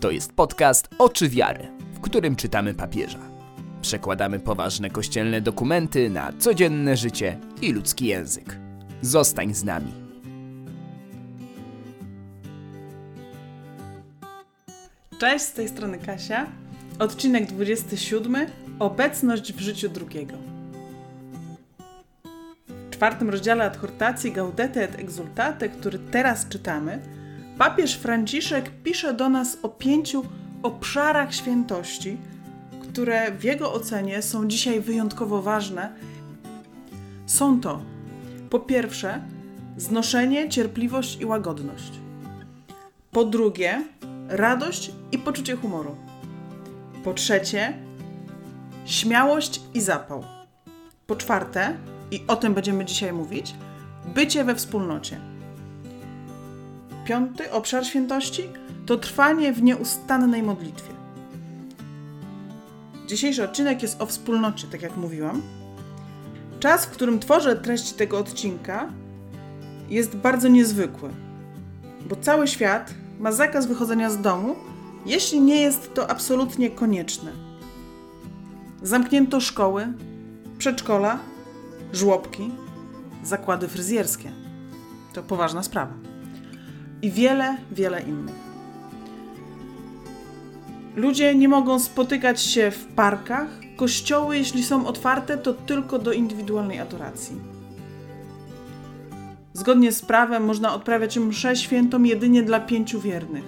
To jest podcast Oczy Wiary, w którym czytamy papieża. Przekładamy poważne kościelne dokumenty na codzienne życie i ludzki język. Zostań z nami. Cześć, z tej strony Kasia. Odcinek 27. Obecność w życiu drugiego. W czwartym rozdziale adhortacji Gaudete et Exultate, który teraz czytamy, papież Franciszek pisze do nas o pięciu obszarach świętości, które w jego ocenie są dzisiaj wyjątkowo ważne. Są to po pierwsze znoszenie, cierpliwość i łagodność. Po drugie, radość i poczucie humoru. Po trzecie, śmiałość i zapał. Po czwarte, i o tym będziemy dzisiaj mówić, bycie we wspólnocie. Piąty obszar świętości to trwanie w nieustannej modlitwie. Dzisiejszy odcinek jest o wspólnocie, tak jak mówiłam. Czas, w którym tworzę treść tego odcinka, jest bardzo niezwykły, bo cały świat ma zakaz wychodzenia z domu, jeśli nie jest to absolutnie konieczne. Zamknięto szkoły, przedszkola, żłobki, zakłady fryzjerskie. To poważna sprawa. I wiele, wiele innych. Ludzie nie mogą spotykać się w parkach. Kościoły, jeśli są otwarte, to tylko do indywidualnej adoracji. Zgodnie z prawem można odprawiać mszę świętą jedynie dla pięciu wiernych.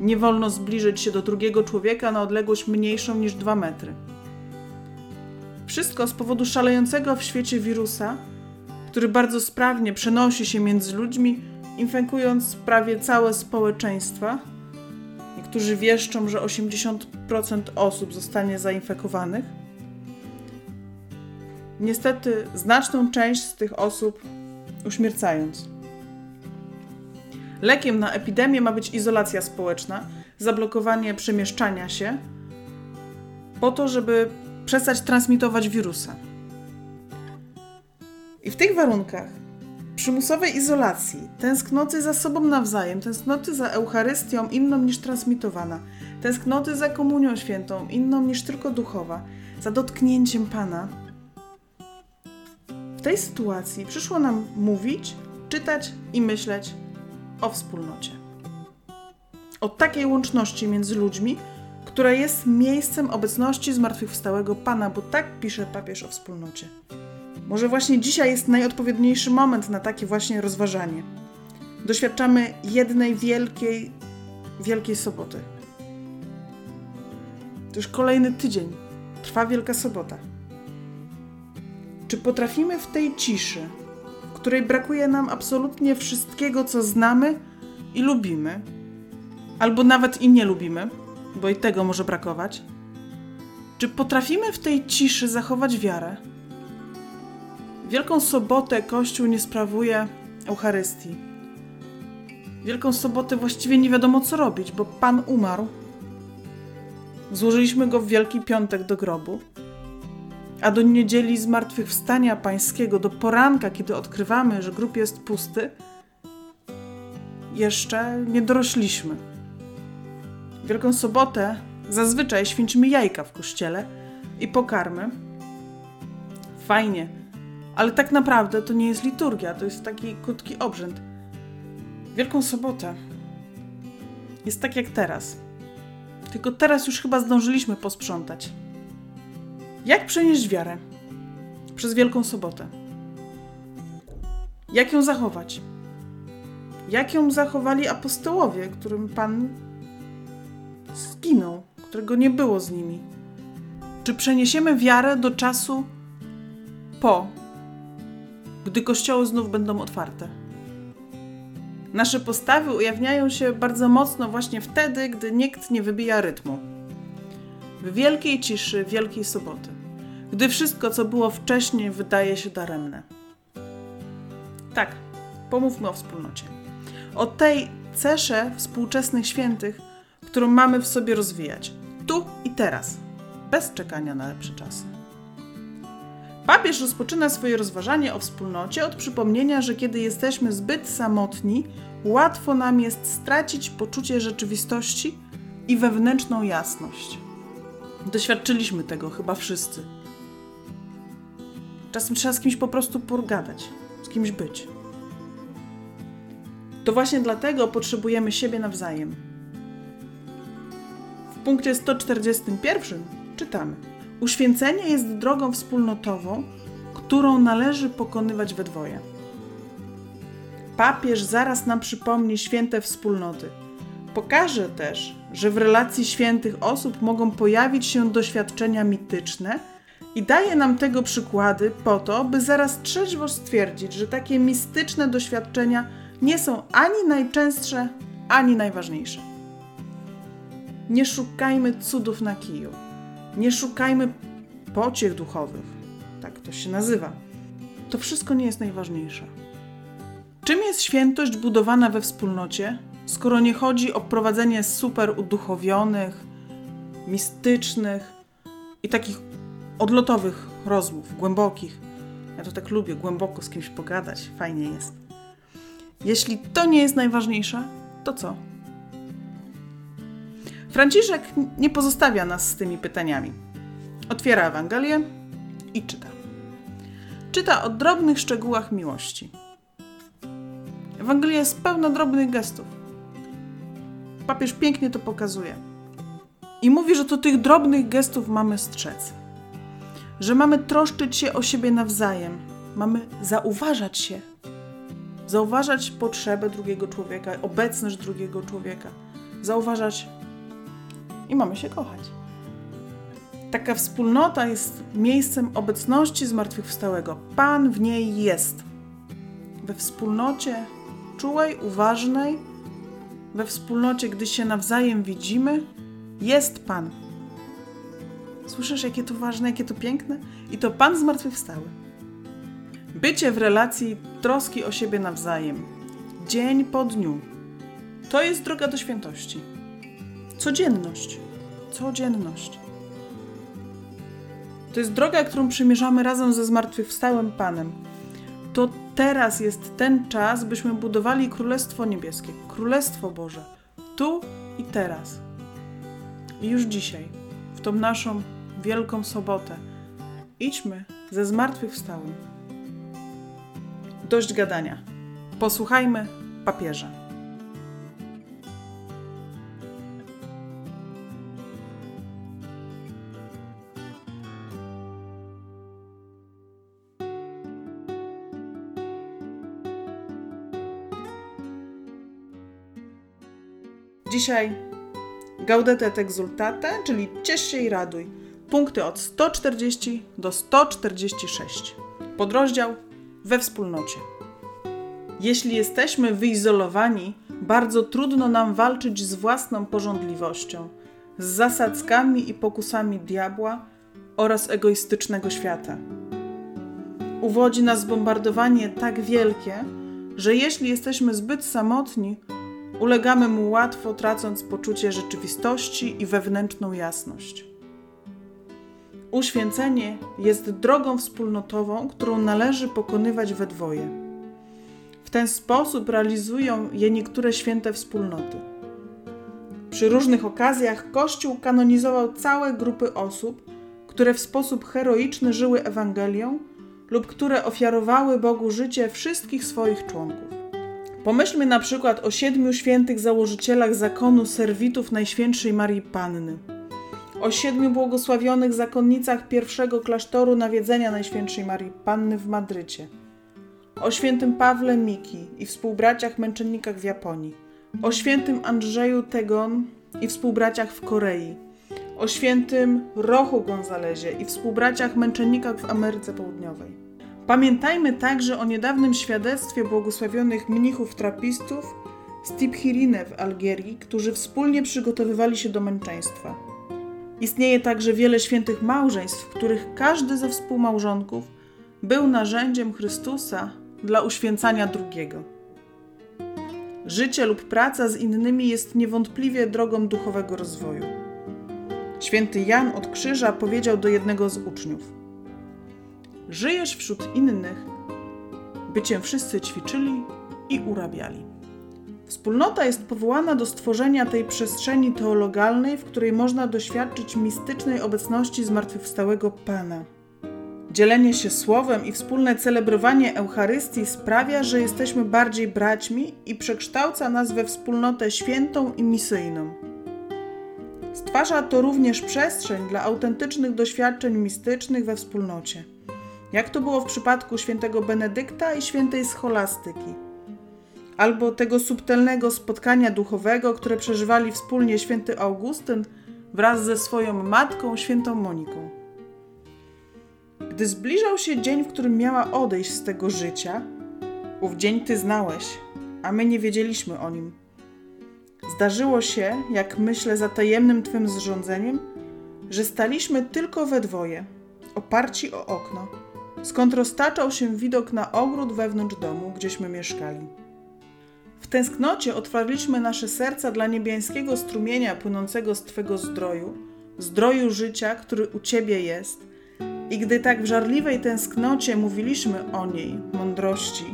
Nie wolno zbliżyć się do drugiego człowieka na odległość mniejszą niż dwa metry. Wszystko z powodu szalejącego w świecie wirusa, który bardzo sprawnie przenosi się między ludźmi, infekując prawie całe społeczeństwa. Niektórzy wieszczą, że 80% osób zostanie zainfekowanych. Niestety, znaczną część z tych osób uśmiercając. Lekiem na epidemię ma być izolacja społeczna, zablokowanie przemieszczania się, po to, żeby przestać transmitować wirusa. I w tych warunkach przymusowej izolacji, tęsknoty za sobą nawzajem, tęsknoty za Eucharystią inną niż transmitowana, tęsknoty za komunią świętą inną niż tylko duchowa, za dotknięciem Pana. W tej sytuacji przyszło nam mówić, czytać i myśleć o wspólnocie. O takiej łączności między ludźmi, która jest miejscem obecności zmartwychwstałego Pana, bo tak pisze papież o wspólnocie. Może właśnie dzisiaj jest najodpowiedniejszy moment na takie właśnie rozważanie. Doświadczamy jednej wielkiej, wielkiej soboty. To już kolejny tydzień. Trwa Wielka Sobota. Czy potrafimy w tej ciszy, w której brakuje nam absolutnie wszystkiego, co znamy i lubimy, albo nawet i nie lubimy, bo i tego może brakować, czy potrafimy w tej ciszy zachować wiarę? Wielką Sobotę Kościół nie sprawuje Eucharystii. Wielką Sobotę właściwie nie wiadomo co robić, bo Pan umarł. Złożyliśmy go w Wielki Piątek do grobu, a do niedzieli zmartwychwstania Pańskiego, do poranka, kiedy odkrywamy, że grób jest pusty, jeszcze nie dorośliśmy. Wielką Sobotę zazwyczaj święcimy jajka w kościele i pokarmy. Fajnie, ale tak naprawdę to nie jest liturgia, to jest taki krótki obrzęd. Wielką Sobotę jest tak jak teraz. Tylko teraz już chyba zdążyliśmy posprzątać. Jak przenieść wiarę przez Wielką Sobotę? Jak ją zachować? Jak ją zachowali apostołowie, którym Pan zginął, którego nie było z nimi? Czy przeniesiemy wiarę do czasu po, gdy kościoły znów będą otwarte? Nasze postawy ujawniają się bardzo mocno właśnie wtedy, gdy nikt nie wybija rytmu. W wielkiej ciszy Wielkiej Soboty, gdy wszystko, co było wcześniej, wydaje się daremne. Tak, pomówmy o wspólnocie. O tej cesze współczesnych świętych, którą mamy w sobie rozwijać. Tu i teraz, bez czekania na lepsze czasy. Papież rozpoczyna swoje rozważanie o wspólnocie od przypomnienia, że kiedy jesteśmy zbyt samotni, łatwo nam jest stracić poczucie rzeczywistości i wewnętrzną jasność. Doświadczyliśmy tego chyba wszyscy. Czasem trzeba z kimś po prostu pogadać, z kimś być. To właśnie dlatego potrzebujemy siebie nawzajem. W punkcie 141 czytamy: Uświęcenie jest drogą wspólnotową, którą należy pokonywać we dwoje. Papież zaraz nam przypomni święte wspólnoty. Pokaże też, że w relacji świętych osób mogą pojawić się doświadczenia mityczne i daje nam tego przykłady po to, by zaraz trzeźwo stwierdzić, że takie mistyczne doświadczenia nie są ani najczęstsze, ani najważniejsze. Nie szukajmy cudów na kiju. Nie szukajmy pociech duchowych. Tak to się nazywa. To wszystko nie jest najważniejsze. Czym jest świętość budowana we wspólnocie, skoro nie chodzi o prowadzenie super uduchowionych, mistycznych i takich odlotowych rozmów, głębokich? Ja to tak lubię, głęboko z kimś pogadać, fajnie jest. Jeśli to nie jest najważniejsze, to co? Franciszek nie pozostawia nas z tymi pytaniami. Otwiera Ewangelię i czyta. Czyta o drobnych szczegółach miłości. Ewangelia jest pełna drobnych gestów. Papież pięknie to pokazuje. I mówi, że to tych drobnych gestów mamy strzec. Że mamy troszczyć się o siebie nawzajem. Mamy zauważać się. Zauważać potrzebę drugiego człowieka, obecność drugiego człowieka. Zauważać i mamy się kochać. Taka wspólnota jest miejscem obecności zmartwychwstałego. Pan w niej jest. We wspólnocie czułej, uważnej, we wspólnocie, gdy się nawzajem widzimy, jest Pan. Słyszysz, jakie to ważne, jakie to piękne? I to Pan zmartwychwstały. Bycie w relacji troski o siebie nawzajem, dzień po dniu, to jest droga do świętości. Codzienność. Codzienność. To jest droga, którą przymierzamy razem ze zmartwychwstałym Panem. To teraz jest ten czas, byśmy budowali Królestwo Niebieskie, Królestwo Boże, tu i teraz. I już dzisiaj, w tą naszą wielką sobotę, idźmy ze zmartwychwstałym. Dość gadania. Posłuchajmy papieża. Dzisiaj Gaudete et exultate, czyli ciesz się i raduj. Punkty od 140 do 146. Podrozdział we wspólnocie. Jeśli jesteśmy wyizolowani, bardzo trudno nam walczyć z własną porządliwością, z zasadzkami i pokusami diabła oraz egoistycznego świata. Uwodzi nas bombardowanie tak wielkie, że jeśli jesteśmy zbyt samotni, Ulegamy mu łatwo, tracąc poczucie rzeczywistości i wewnętrzną jasność. Uświęcenie jest drogą wspólnotową, którą należy pokonywać we dwoje. W ten sposób realizują je niektóre święte wspólnoty. Przy różnych okazjach Kościół kanonizował całe grupy osób, które w sposób heroiczny żyły Ewangelią lub które ofiarowały Bogu życie wszystkich swoich członków. Pomyślmy na przykład o siedmiu świętych założycielach zakonu serwitów Najświętszej Marii Panny, o siedmiu błogosławionych zakonnicach pierwszego klasztoru nawiedzenia Najświętszej Marii Panny w Madrycie, o świętym Pawle Miki i współbraciach męczennikach w Japonii, o świętym Andrzeju Tegon i współbraciach w Korei, o świętym Rochu Gonzalezie i współbraciach męczennikach w Ameryce Południowej. Pamiętajmy także o niedawnym świadectwie błogosławionych mnichów trapistów z Tibhirine w Algierii, którzy wspólnie przygotowywali się do męczeństwa. Istnieje także wiele świętych małżeństw, w których każdy ze współmałżonków był narzędziem Chrystusa dla uświęcania drugiego. Życie lub praca z innymi jest niewątpliwie drogą duchowego rozwoju. Święty Jan od Krzyża powiedział do jednego z uczniów – żyjesz wśród innych, by cię wszyscy ćwiczyli i urabiali. Wspólnota jest powołana do stworzenia tej przestrzeni teologalnej, w której można doświadczyć mistycznej obecności zmartwychwstałego Pana. Dzielenie się słowem i wspólne celebrowanie Eucharystii sprawia, że jesteśmy bardziej braćmi i przekształca nas we wspólnotę świętą i misyjną. Stwarza to również przestrzeń dla autentycznych doświadczeń mistycznych we wspólnocie, jak to było w przypadku świętego Benedykta i świętej scholastyki, albo tego subtelnego spotkania duchowego, które przeżywali wspólnie święty Augustyn wraz ze swoją matką, świętą Moniką. Gdy zbliżał się dzień, w którym miała odejść z tego życia, ów dzień ty znałeś, a my nie wiedzieliśmy o nim. Zdarzyło się, jak myślę za tajemnym twym zrządzeniem, że staliśmy tylko we dwoje, oparci o okno, skąd roztaczał się widok na ogród wewnątrz domu, gdzieśmy mieszkali. W tęsknocie otwarliśmy nasze serca dla niebiańskiego strumienia płynącego z Twego zdroju, zdroju życia, który u Ciebie jest. I gdy tak w żarliwej tęsknocie mówiliśmy o niej, mądrości,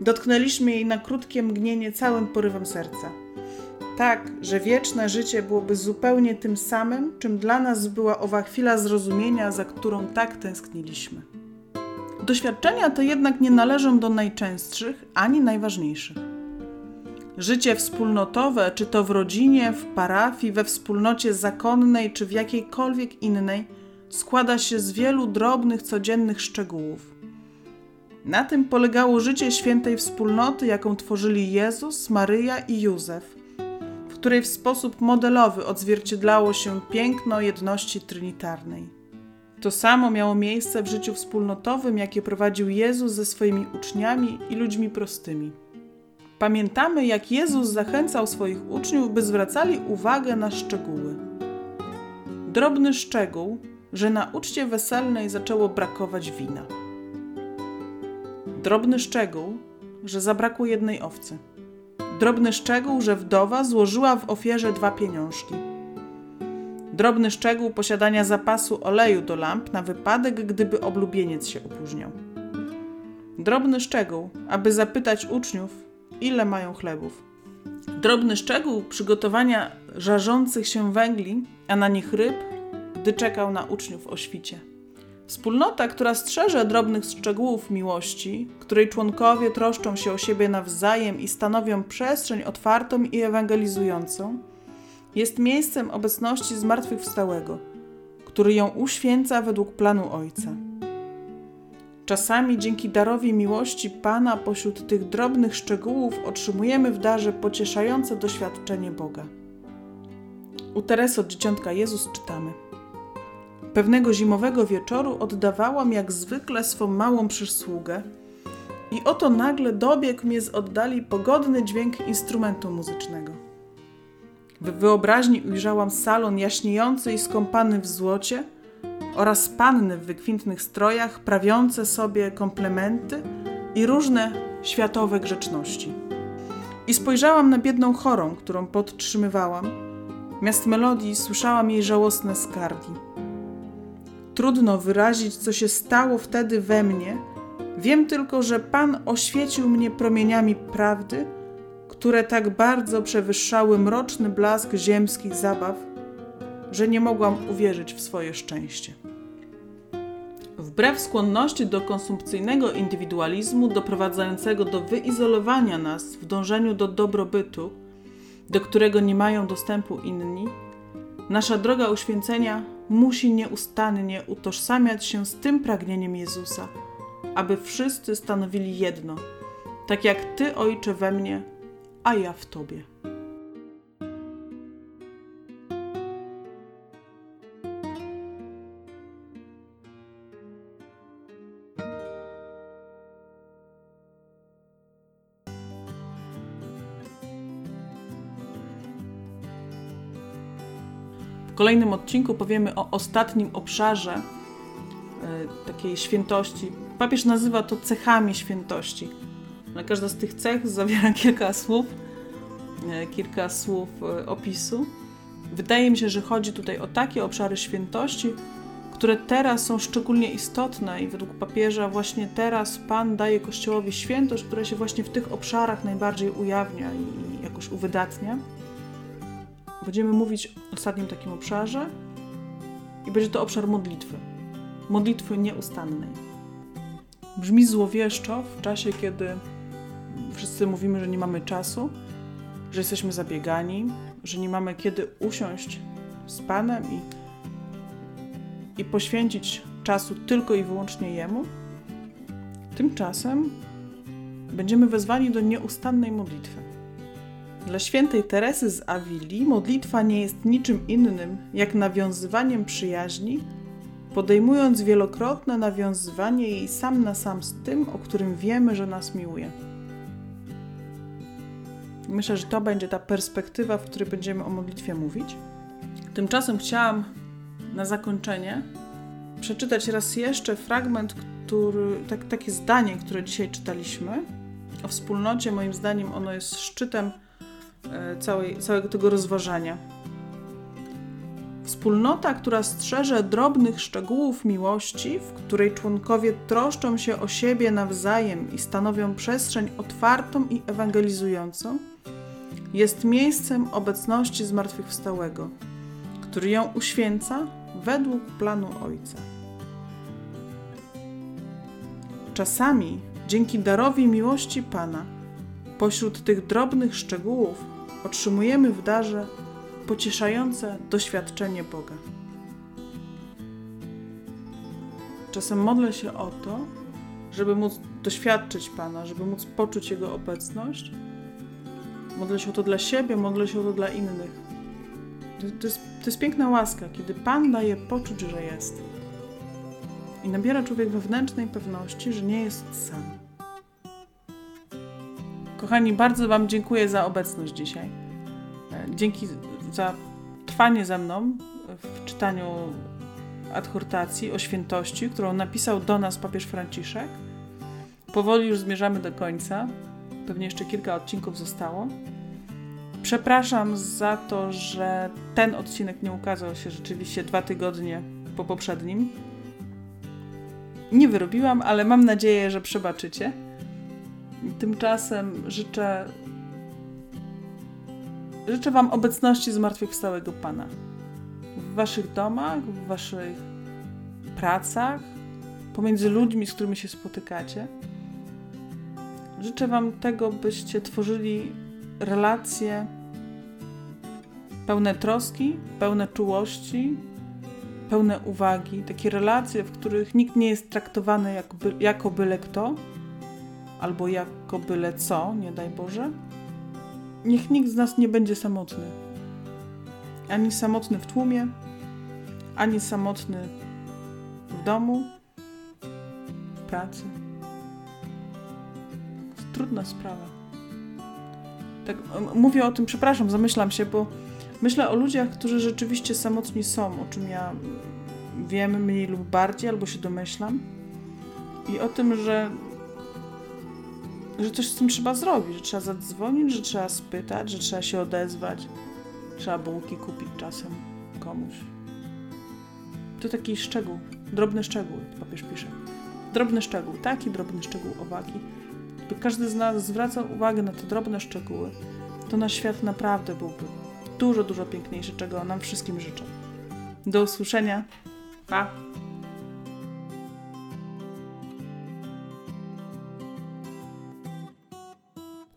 dotknęliśmy jej na krótkie mgnienie całym porywem serca. Tak, że wieczne życie byłoby zupełnie tym samym, czym dla nas była owa chwila zrozumienia, za którą tak tęskniliśmy. Doświadczenia te jednak nie należą do najczęstszych ani najważniejszych. Życie wspólnotowe, czy to w rodzinie, w parafii, we wspólnocie zakonnej, czy w jakiejkolwiek innej, składa się z wielu drobnych, codziennych szczegółów. Na tym polegało życie świętej wspólnoty, jaką tworzyli Jezus, Maryja i Józef, której w sposób modelowy odzwierciedlało się piękno jedności trinitarnej. To samo miało miejsce w życiu wspólnotowym, jakie prowadził Jezus ze swoimi uczniami i ludźmi prostymi. Pamiętamy, jak Jezus zachęcał swoich uczniów, by zwracali uwagę na szczegóły. Drobny szczegół, że na uczcie weselnej zaczęło brakować wina. Drobny szczegół, że zabrakło jednej owcy. Drobny szczegół, że wdowa złożyła w ofierze dwa pieniążki. Drobny szczegół posiadania zapasu oleju do lamp na wypadek, gdyby oblubieniec się opóźniał. Drobny szczegół, aby zapytać uczniów, ile mają chlebów. Drobny szczegół przygotowania żarzących się węgli, a na nich ryb, gdy czekał na uczniów o świcie. Wspólnota, która strzeże drobnych szczegółów miłości, której członkowie troszczą się o siebie nawzajem i stanowią przestrzeń otwartą i ewangelizującą, jest miejscem obecności zmartwychwstałego, który ją uświęca według planu Ojca. Czasami dzięki darowi miłości Pana pośród tych drobnych szczegółów otrzymujemy w darze pocieszające doświadczenie Boga. U Teresy od Dzieciątka Jezus czytamy Pewnego zimowego wieczoru oddawałam jak zwykle swą małą przysługę i oto nagle dobiegł mnie z oddali pogodny dźwięk instrumentu muzycznego. W wyobraźni ujrzałam salon jaśniejący i skąpany w złocie – oraz panny w wykwintnych strojach prawiące sobie komplementy i różne światowe grzeczności. I spojrzałam na biedną chorą, którą podtrzymywałam. Miast melodii słyszałam jej żałosne skargi. Trudno wyrazić, co się stało wtedy we mnie. Wiem tylko, że Pan oświecił mnie promieniami prawdy, które tak bardzo przewyższały mroczny blask ziemskich zabaw, że nie mogłam uwierzyć w swoje szczęście. Wbrew skłonności do konsumpcyjnego indywidualizmu doprowadzającego do wyizolowania nas w dążeniu do dobrobytu, do którego nie mają dostępu inni, nasza droga uświęcenia musi nieustannie utożsamiać się z tym pragnieniem Jezusa, aby wszyscy stanowili jedno, tak jak Ty, Ojcze, we mnie, a ja w Tobie. W kolejnym odcinku powiemy o ostatnim obszarze y, takiej świętości. Papież nazywa to cechami świętości. Na każda z tych cech zawiera kilka słów, y, kilka słów y, opisu. Wydaje mi się, że chodzi tutaj o takie obszary świętości, które teraz są szczególnie istotne i według papieża właśnie teraz Pan daje Kościołowi świętość, która się właśnie w tych obszarach najbardziej ujawnia i jakoś uwydatnia. Będziemy mówić o ostatnim takim obszarze i będzie to obszar modlitwy. Modlitwy nieustannej. Brzmi złowieszczo w czasie, kiedy wszyscy mówimy, że nie mamy czasu, że jesteśmy zabiegani, że nie mamy kiedy usiąść z Panem i, i poświęcić czasu tylko i wyłącznie Jemu. Tymczasem będziemy wezwani do nieustannej modlitwy. Dla świętej Teresy z Awili modlitwa nie jest niczym innym jak nawiązywaniem przyjaźni, podejmując wielokrotne nawiązywanie jej sam na sam z tym, o którym wiemy, że nas miłuje. Myślę, że to będzie ta perspektywa, w której będziemy o modlitwie mówić. Tymczasem chciałam na zakończenie przeczytać raz jeszcze fragment, który, tak, takie zdanie, które dzisiaj czytaliśmy o wspólnocie. Moim zdaniem ono jest szczytem całej, całego tego rozważania. Wspólnota, która strzeże drobnych szczegółów miłości, w której członkowie troszczą się o siebie nawzajem i stanowią przestrzeń otwartą i ewangelizującą, jest miejscem obecności zmartwychwstałego, który ją uświęca według planu Ojca. Czasami, dzięki darowi miłości Pana, pośród tych drobnych szczegółów otrzymujemy w darze pocieszające doświadczenie Boga. Czasem modlę się o to, żeby móc doświadczyć Pana, żeby móc poczuć Jego obecność. Modlę się o to dla siebie, modlę się o to dla innych. To, to, jest, to jest piękna łaska, kiedy Pan daje poczuć, że jest. I nabiera człowiek wewnętrznej pewności, że nie jest sam. Kochani, bardzo Wam dziękuję za obecność dzisiaj. Dzięki za trwanie ze mną w czytaniu adhortacji o świętości, którą napisał do nas papież Franciszek. Powoli już zmierzamy do końca. Pewnie jeszcze kilka odcinków zostało. Przepraszam za to, że ten odcinek nie ukazał się rzeczywiście dwa tygodnie po poprzednim. Nie wyrobiłam, ale mam nadzieję, że przebaczycie. Tymczasem życzę Życzę Wam obecności zmartwychwstałego Pana. W Waszych domach, w Waszych pracach, pomiędzy ludźmi, z którymi się spotykacie. Życzę Wam tego, byście tworzyli relacje pełne troski, pełne czułości, pełne uwagi, takie relacje, w których nikt nie jest traktowany jako, by, jako byle kto albo jako byle co, nie daj Boże Niech nikt z nas nie będzie samotny. Ani samotny w tłumie, ani samotny w domu, w pracy. Trudna sprawa. Tak, mówię o tym, przepraszam, zamyślam się, bo myślę o ludziach, którzy rzeczywiście samotni są, o czym ja wiem mniej lub bardziej, albo się domyślam. I o tym, że że coś z tym trzeba zrobić, że trzeba zadzwonić, że trzeba spytać, że trzeba się odezwać, trzeba bułki kupić czasem komuś. To taki szczegół, drobny szczegół, papież pisze. Drobny szczegół, taki drobny szczegół uwagi. Gdyby każdy z nas zwracał uwagę na te drobne szczegóły, to nasz świat naprawdę byłby dużo, dużo piękniejszy, czego nam wszystkim życzę. Do usłyszenia. Pa!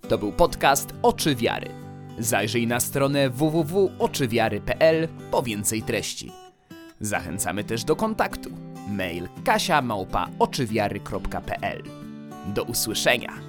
To był podcast Oczy Wiary. Zajrzyj na stronę www.oczywiary.pl po więcej treści. Zachęcamy też do kontaktu. Mail kasia Do usłyszenia.